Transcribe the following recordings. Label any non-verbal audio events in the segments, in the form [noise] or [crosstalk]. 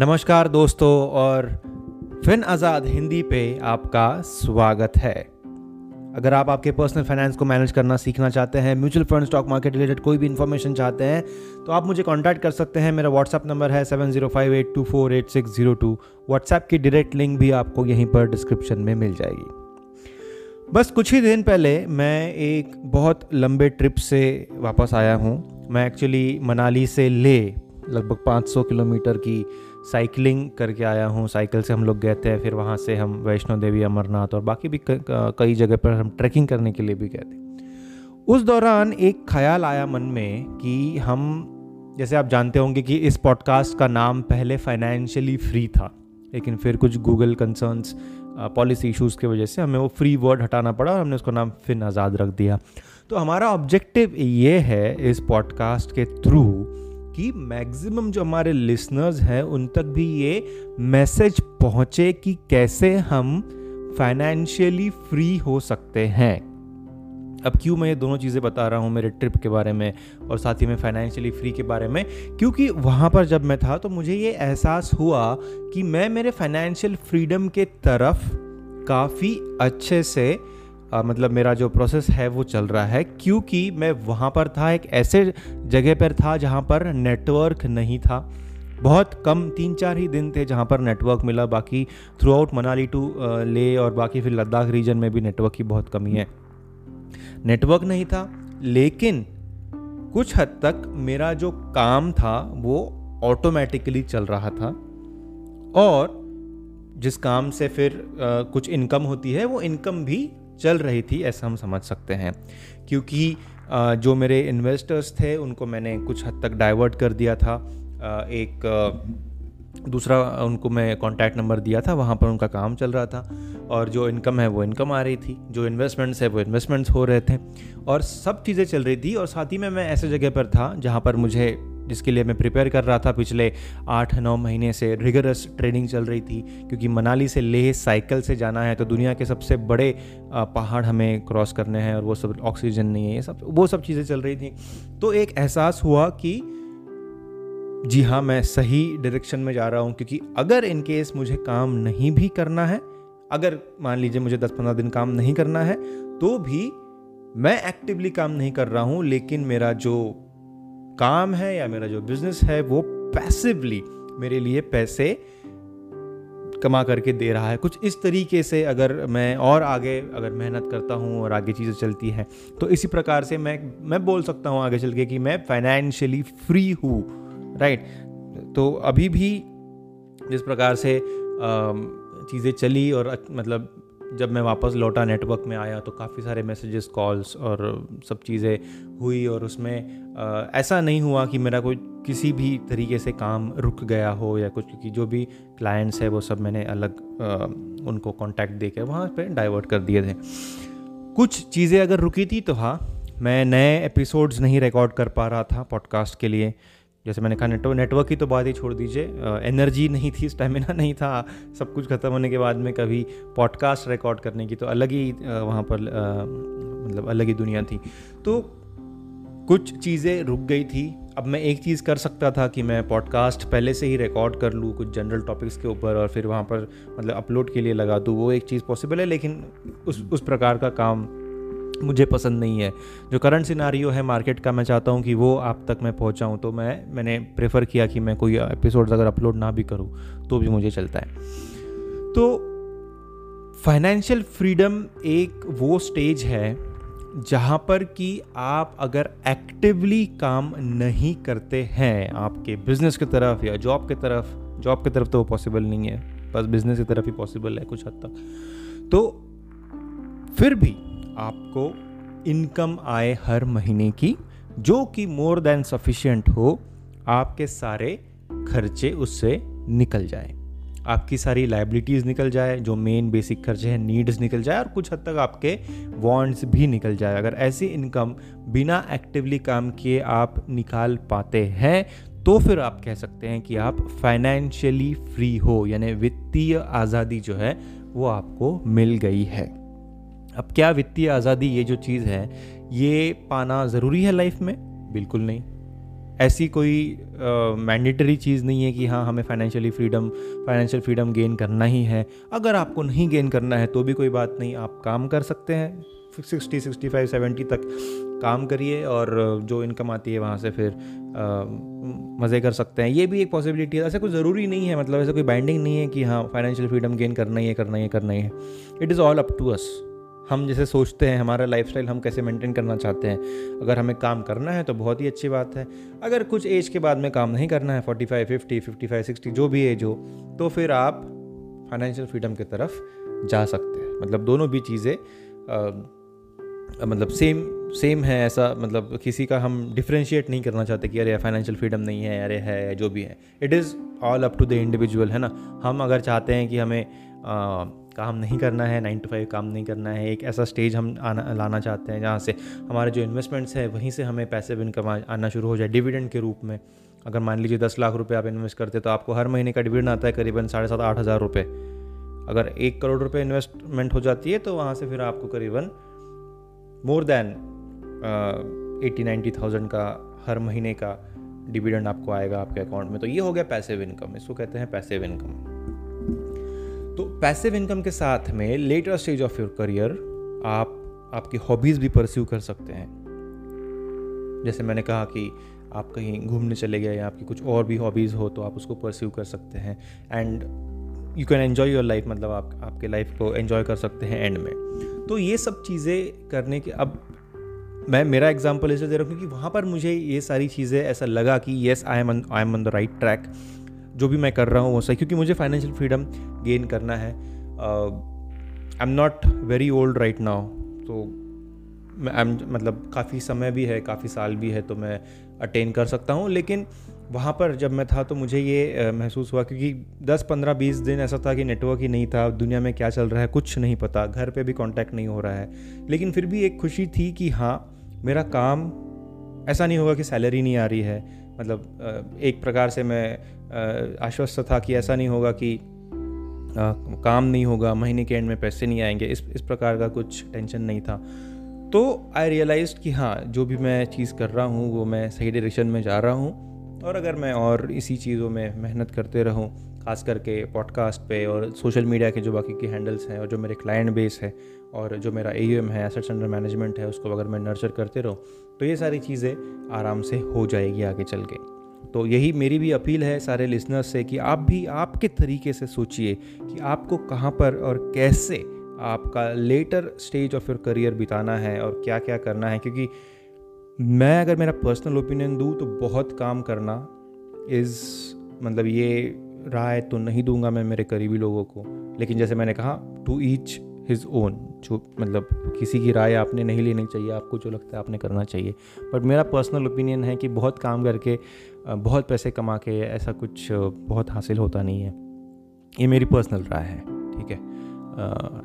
नमस्कार दोस्तों और फिन आज़ाद हिंदी पे आपका स्वागत है। अगर आप आपके पर्सनल फाइनेंस को मैनेज करना सीखना चाहते हैं mutual fund stock market related कोई भी इन्फॉर्मेशन चाहते हैं तो आप मुझे कांटेक्ट कर सकते हैं। मेरा व्हाट्सअप नंबर है seven zero five eight two four eight six zero two WhatsApp की डायरेक्ट लिंक भी आपको यहीं पर डिस्क्रिप्शन में मिल जाएगी। बस कुछ ही दिन पहले मैं एक बहुत लंबे ट्रिप से वापस आया हूँ। मैं एक्चुअली मनाली से ले लगभग 500 किलोमीटर की साइकिलिंग करके आया हूँ। साइकिल से हम लोग गए थे, फिर वहाँ से हम वैष्णो देवी, अमरनाथ और बाकी भी कई जगह पर हम ट्रैकिंग करने के लिए भी गए थे। उस दौरान एक ख्याल आया मन में कि हम, जैसे आप जानते होंगे कि इस पॉडकास्ट का नाम पहले फाइनेंशियली फ्री था, लेकिन फिर कुछ गूगल कंसर्न्स पॉलिसी इश्यूज़ की वजह से हमें वो फ्री वर्ड हटाना पड़ा और हमने उसको नाम फिन आज़ाद रख दिया। तो हमारा ऑब्जेक्टिव ये है इस पॉडकास्ट के थ्रू कि मैक्सिमम जो हमारे लिसनर्स हैं, उन तक भी ये मैसेज पहुँचे कि कैसे हम फाइनेंशियली फ्री हो सकते हैं। अब क्यों मैं ये दोनों चीज़ें बता रहा हूँ मेरे ट्रिप के बारे में और साथ ही में फाइनेंशियली फ्री के बारे में? क्योंकि वहाँ पर जब मैं था तो मुझे ये एहसास हुआ कि मैं मेरे फाइनेंशियल फ्रीडम के तरफ़ काफ़ी अच्छे से आ, मतलब मेरा जो प्रोसेस है वो चल रहा है क्योंकि मैं वहाँ पर था एक ऐसे जगह पर था जहाँ पर नेटवर्क नहीं था। बहुत कम तीन चार ही दिन थे जहाँ पर नेटवर्क मिला बाकी थ्रू आउट मनाली टू ले और बाकी फिर लद्दाख रीजन में भी नेटवर्क की बहुत कमी है। नेटवर्क नहीं था लेकिन कुछ हद तक मेरा जो काम था वो ऑटोमेटिकली चल रहा था। और जिस काम से फिर आ, कुछ इनकम होती है वो इनकम भी चल रही थी, ऐसा हम समझ सकते हैं। क्योंकि जो मेरे इन्वेस्टर्स थे, उनको मैंने कुछ हद तक डाइवर्ट कर दिया था। एक दूसरा उनको मैं कॉन्टैक्ट नंबर दिया था, वहाँ पर उनका काम चल रहा था। और जो इनकम है, वो इनकम आ रही थी। जो इन्वेस्टमेंट्स है, वो इन्वेस्टमेंट्स हो रहे थे। और सब चीज़ें चल रही थी और साथ ही में मैं ऐसे जगह पर था, जहाँ पर मुझे जिसके लिए मैं प्रिपेयर कर रहा था पिछले आठ, नौ महीने से। रिगरस ट्रेनिंग चल रही थी, क्योंकि मनाली से लेह साइकिल से जाना है तो दुनिया के सबसे बड़े पहाड़ हमें क्रॉस करने हैं और वो सब ऑक्सीजन नहीं है, ये सब, वो सब चीज़ें चल रही थी। तो एक एहसास हुआ कि, जी हाँ मैं सही डायरेक्शन में जा रहा हूँ, क्योंकि अगर इन केस मुझे काम नहीं भी करना है, अगर मान लीजिए मुझे दस पंद्रह दिन काम नहीं करना है तो भी मैं एक्टिवली काम नहीं कर रहा हूँ, लेकिन मेरा जो काम है या मेरा जो बिज़नेस है, वो पैसिवली मेरे लिए पैसे कमा करके दे रहा है। कुछ इस तरीके से अगर मैं और आगे अगर मेहनत करता हूँ और आगे चीज़ें चलती हैं तो इसी प्रकार से मैं मैं बोल सकता हूँ आगे चल के कि मैं फाइनेंशियली फ्री हूँ राइट तो अभी भी जिस प्रकार से चीज़ें चली और मतलब जब मैं वापस लौटा नेटवर्क में आया तो काफ़ी सारे मैसेजेस कॉल्स और सब चीज़ें हुई और उसमें आ, ऐसा नहीं हुआ कि मेरा कोई किसी भी तरीके से काम रुक गया हो या कुछ क्योंकि जो भी क्लाइंट्स है वो सब मैंने अलग आ, उनको कांटेक्ट दे के वहाँ पर डाइवर्ट कर दिए थे। कुछ चीज़ें अगर रुकी थी तो हाँ मैं नए एपिसोड्स नहीं रिकॉर्ड कर पा रहा था पॉडकास्ट के लिए। जैसे मैंने कहा, नेटवर्क नेटवर्क की तो बात ही छोड़ दीजिए। एनर्जी नहीं थी, स्टेमिना [laughs] नहीं था। सब कुछ ख़त्म होने के बाद में कभी पॉडकास्ट रिकॉर्ड करने की तो अलग ही वहाँ पर मतलब अलग ही दुनिया थी। तो कुछ चीज़ें रुक गई थी। अब मैं एक चीज़ कर सकता था कि मैं पॉडकास्ट पहले से ही रिकॉर्ड कर लूँ, कुछ जनरल टॉपिक्स के ऊपर और फिर वहाँ पर मतलब अपलोड के लिए लगा दूँ। वो एक चीज़ पॉसिबल है, लेकिन उस उस प्रकार का काम मुझे पसंद नहीं है। जो करंट सिनारियो है मार्केट का, मैं चाहता हूँ कि वो आप तक मैं पहुँचाऊँ तो मैं, मैंने प्रेफर किया कि मैं कोई एपिसोड अगर अपलोड ना भी करूँ तो भी मुझे चलता है। तो फाइनेंशियल फ्रीडम एक वो स्टेज है, जहाँ पर कि आप अगर एक्टिवली काम नहीं करते हैं, आपके बिज़नेस की तरफ़ या जॉब की तरफ़ जॉब की तरफ़ तो वो पॉसिबल नहीं है, बस बिज़नेस की तरफ़ ही पॉसिबल है कुछ हद तक। तो फिर भी आपको इनकम आए हर महीने की, जो कि मोर देन सफिशिएंट हो, आपके सारे खर्चे उससे निकल जाए। आपकी सारी लाइबिलिटीज़ निकल जाए, जो मेन बेसिक खर्चे हैं नीड्स निकल जाए, और कुछ हद तक आपके वॉन्ट्स भी निकल जाए। अगर ऐसी इनकम बिना एक्टिवली काम किए आप निकाल पाते हैं तो फिर आप कह सकते हैं कि आप फाइनेंशियली फ्री हो, यानी वित्तीय आज़ादी जो है, वो आपको मिल गई है। अब क्या वित्तीय आज़ादी ये जो चीज़ है ये पाना ज़रूरी है लाइफ में? बिल्कुल नहीं। ऐसी कोई मैंडेटरी uh, चीज़ नहीं है कि हाँ हमें financially freedom financial freedom gain करना ही है। अगर आपको नहीं गेन करना है तो भी कोई बात नहीं आप काम कर सकते हैं। सिक्सटी सिक्सटी फाइव सेवेंटी तक काम करिए और जो इनकम आती है वहाँ से फिर मज़े कर सकते हैं। ये भी एक पॉसिबिलिटी है। ऐसा कोई ज़रूरी नहीं है मतलब ऐसा कोई बाइंडिंग नहीं है कि हाँ फाइनेंशियल फ्रीडम गेन करना ही है करना ही है करना ही है। It is all up to us हम जैसे सोचते हैं हमारा लाइफ हम कैसे मेंटेन करना चाहते हैं। अगर हमें काम करना है तो बहुत ही अच्छी बात है। अगर कुछ एज के बाद में काम नहीं करना है forty five fifty fifty five sixty जो भी एज हो तो फिर आप फाइनेंशियल फ्रीडम की तरफ़ जा सकते हैं। मतलब दोनों भी चीज़ें मतलब सेम सेम है ऐसा मतलब किसी का हम डिफ्रेंशिएट नहीं करना चाहते कि अरे फाइनेंशियल फ्रीडम नहीं है अरे है जो भी है। It is all up to the individual है ना? हम अगर चाहते हैं कि हमें आ, काम नहीं करना है नाइन टू फाइव काम नहीं करना है, एक ऐसा स्टेज हम आना, लाना चाहते हैं जहाँ से हमारे जो इन्वेस्टमेंट्स हैं वहीं से हमें पैसे भी इनकम आना शुरू हो जाए डिविडेंड के रूप में। अगर मान लीजिए दस लाख रुपये आप इन्वेस्ट करते तो आपको हर महीने का डिविडेंड आता है करीबन साढ़े सात, आठ हज़ार रुपये अगर एक करोड़ रुपये इन्वेस्टमेंट हो जाती है तो वहाँ से फिर आपको करीबन more than eighty ninety thousand का हर महीने का डिविडेंड आपको आएगा आपके अकाउंट में। तो ये हो गया पैसिव इनकम इसको कहते हैं पैसिव इनकम तो पैसिव इनकम के साथ में later stage of your career आप, आपकी हॉबीज़ भी परस्यू कर सकते हैं। जैसे मैंने कहा कि आप कहीं घूमने चले गए या आपकी कुछ और भी हॉबीज़ हो तो आप उसको परस्यू कर सकते हैं। And you can enjoy your life मतलब आप, आपके लाइफ को एन्जॉय कर सकते हैं एंड में। तो ये सब चीज़ें करने के, अब मैं, मेरा एग्ज़ाम्पल इसे दे रहा हूँ, क्योंकि वहाँ पर मुझे ये सारी चीज़ें ऐसा लगा कि yes I am I am on the right track जो भी मैं कर रहा हूँ वो सही, क्योंकि मुझे फाइनेंशियल फ्रीडम गेन करना है। I am not very old right now तो मैं मतलब काफ़ी समय भी है, काफ़ी साल भी है तो मैं अटेन कर सकता हूँ, लेकिन वहाँ पर जब मैं था तो मुझे ये महसूस हुआ, क्योंकि 10 15 20 दिन ऐसा था कि नेटवर्क ही नहीं था, दुनिया में क्या चल रहा है, कुछ नहीं पता, घर पे भी कांटेक्ट नहीं हो रहा है। लेकिन फिर भी एक खुशी थी कि हाँ मेरा काम, ऐसा नहीं होगा कि सैलरी नहीं आ रही है मतलब एक प्रकार से मैं आश्वस्त था कि ऐसा नहीं होगा कि काम नहीं होगा, महीने के एंड में पैसे नहीं आएँगे। इस इस प्रकार का कुछ टेंशन नहीं था। तो आई रियलाइज़ कि हाँ जो भी मैं चीज़ कर रहा हूँ, वो मैं सही डायरेक्शन में जा रहा हूँ। और अगर मैं और इसी चीज़ों में मेहनत करते रहूँ, खास करके पॉडकास्ट पे और सोशल मीडिया के जो बाकी के हैंडल्स हैं और जो मेरे क्लाइंट बेस है और जो मेरा एयूएम है एसेट्स अंडर मैनेजमेंट है, उसको अगर मैं नर्चर करते रहूँ तो ये सारी चीज़ें आराम से हो जाएगी आगे चल के। तो यही मेरी भी अपील है सारे लिसनर्स से कि आप भी आपके तरीके से सोचिए कि आपको कहाँ पर और कैसे आपका later stage of your career बिताना है और क्या क्या करना है। क्योंकि मैं अगर मेरा पर्सनल ओपिनियन दूँ तो बहुत काम करना इज़ मतलब ये राय तो नहीं दूँगा मैं मेरे करीबी लोगों को। लेकिन जैसे मैंने कहा टू ईच हिज ओन जो मतलब किसी की राय आपने नहीं लेनी चाहिए आपको जो लगता है आपने करना चाहिए। बट मेरा पर्सनल ओपिनियन है कि बहुत काम करके बहुत पैसे कमा के ऐसा कुछ बहुत हासिल होता नहीं है। ये मेरी पर्सनल राय है ठीक है?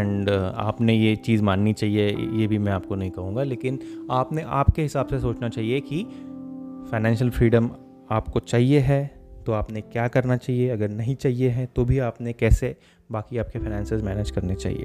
एंड uh, uh, आपने ये चीज़ माननी चाहिए ये भी मैं आपको नहीं कहूँगा लेकिन आपने आपके हिसाब से सोचना चाहिए कि फाइनेंशियल फ्रीडम आपको चाहिए है तो आपने क्या करना चाहिए? अगर नहीं चाहिए है तो भी आपने कैसे बाकी आपके फाइनेंसेस मैनेज करने चाहिए?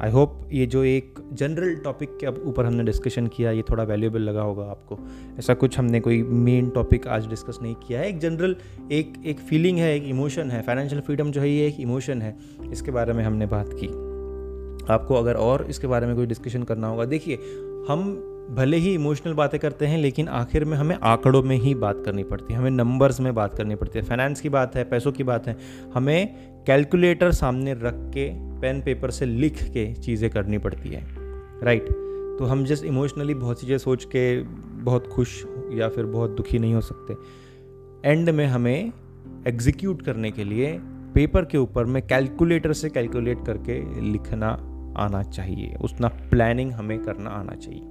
आई होप ये जो एक जनरल टॉपिक के ऊपर हमने डिस्कशन किया, ये थोड़ा वैल्यूएबल लगा होगा आपको। ऐसा कुछ हमने कोई मेन टॉपिक आज डिस्कस नहीं किया है। एक जनरल एक एक फीलिंग है, एक इमोशन है। फाइनेंशियल फ्रीडम जो है, ये एक इमोशन है। इसके बारे में हमने बात की। आपको अगर और इसके बारे में कोई डिस्कशन करना होगा, देखिए, हम भले ही इमोशनल बातें करते हैं, लेकिन आखिर में हमें आंकड़ों में ही बात करनी पड़ती है, हमें नंबर्स में बात करनी पड़ती है। फाइनेंस की बात है, पैसों की बात है, हमें कैलकुलेटर सामने रख के पेन पेपर से लिख के चीज़ें करनी पड़ती है राइट तो हम जस्ट इमोशनली बहुत चीज़ें सोच के बहुत खुश या फिर बहुत दुखी नहीं हो सकते। एंड में हमें एग्जीक्यूट करने के लिए पेपर के ऊपर में कैलकुलेटर से कैलकुलेट करके लिखना आना चाहिए। उतना प्लानिंग हमें करना आना चाहिए।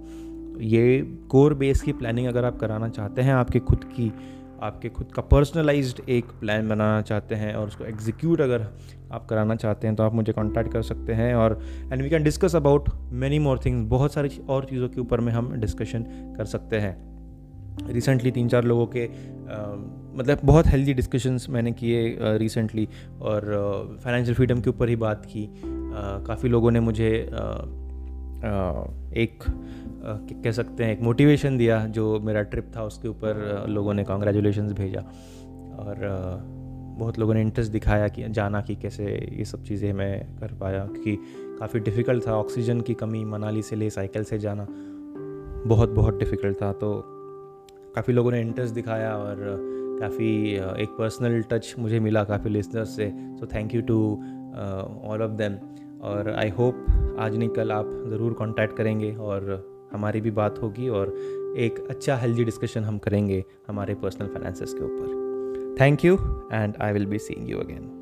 ये कोर बेस की प्लानिंग अगर आप कराना चाहते हैं आपके खुद की आपके खुद का पर्सनलाइज्ड एक प्लान बनाना चाहते हैं और उसको एग्जीक्यूट अगर आप कराना चाहते हैं तो आप मुझे कांटेक्ट कर सकते हैं और and we can discuss about many more things बहुत सारी और चीज़ों के ऊपर में हम डिस्कशन कर सकते हैं। रिसेंटली तीन चार लोगों के आ, मतलब बहुत हेल्दी डिस्कशंस मैंने किए रिसेंटली और फाइनेंशियल फ्रीडम के ऊपर ही बात की। काफ़ी लोगों ने मुझे एक कह सकते हैं, एक मोटिवेशन दिया जो मेरा ट्रिप था, उसके ऊपर लोगों ने कॉन्ग्रेचुलेशन भेजा। और बहुत लोगों ने इंटरेस्ट दिखाया कि, जाना कि कैसे ये सब चीज़ें मैं कर पाया, क्योंकि काफ़ी डिफ़िकल्ट था ऑक्सीजन की कमी, मनाली से ले साइकिल से जाना। बहुत बहुत डिफ़िकल्ट था तो काफ़ी लोगों ने इंटरेस्ट दिखाया और काफ़ी एक पर्सनल टच मुझे मिला काफ़ी लिसनर्स से। So thank you to all of them और आई होप आज नहीं, कल आप ज़रूर कांटेक्ट करेंगे और हमारी भी बात होगी और एक अच्छा हेल्दी डिस्कशन हम करेंगे हमारे पर्सनल फाइनेंसेस के ऊपर। Thank you and I will be seeing you again